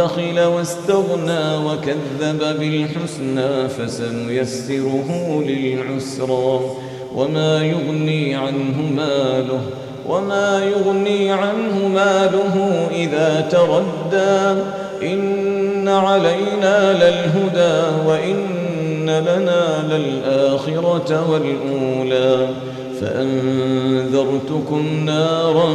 بخل واستغنى وكذب بالحسنى فسنيسره للعسرى وما يغني عنه ماله وما يغني عنه ماله إذا تردى إن علينا للهدى وإن لنا للآخرة والأولى فأنذرتكم نارا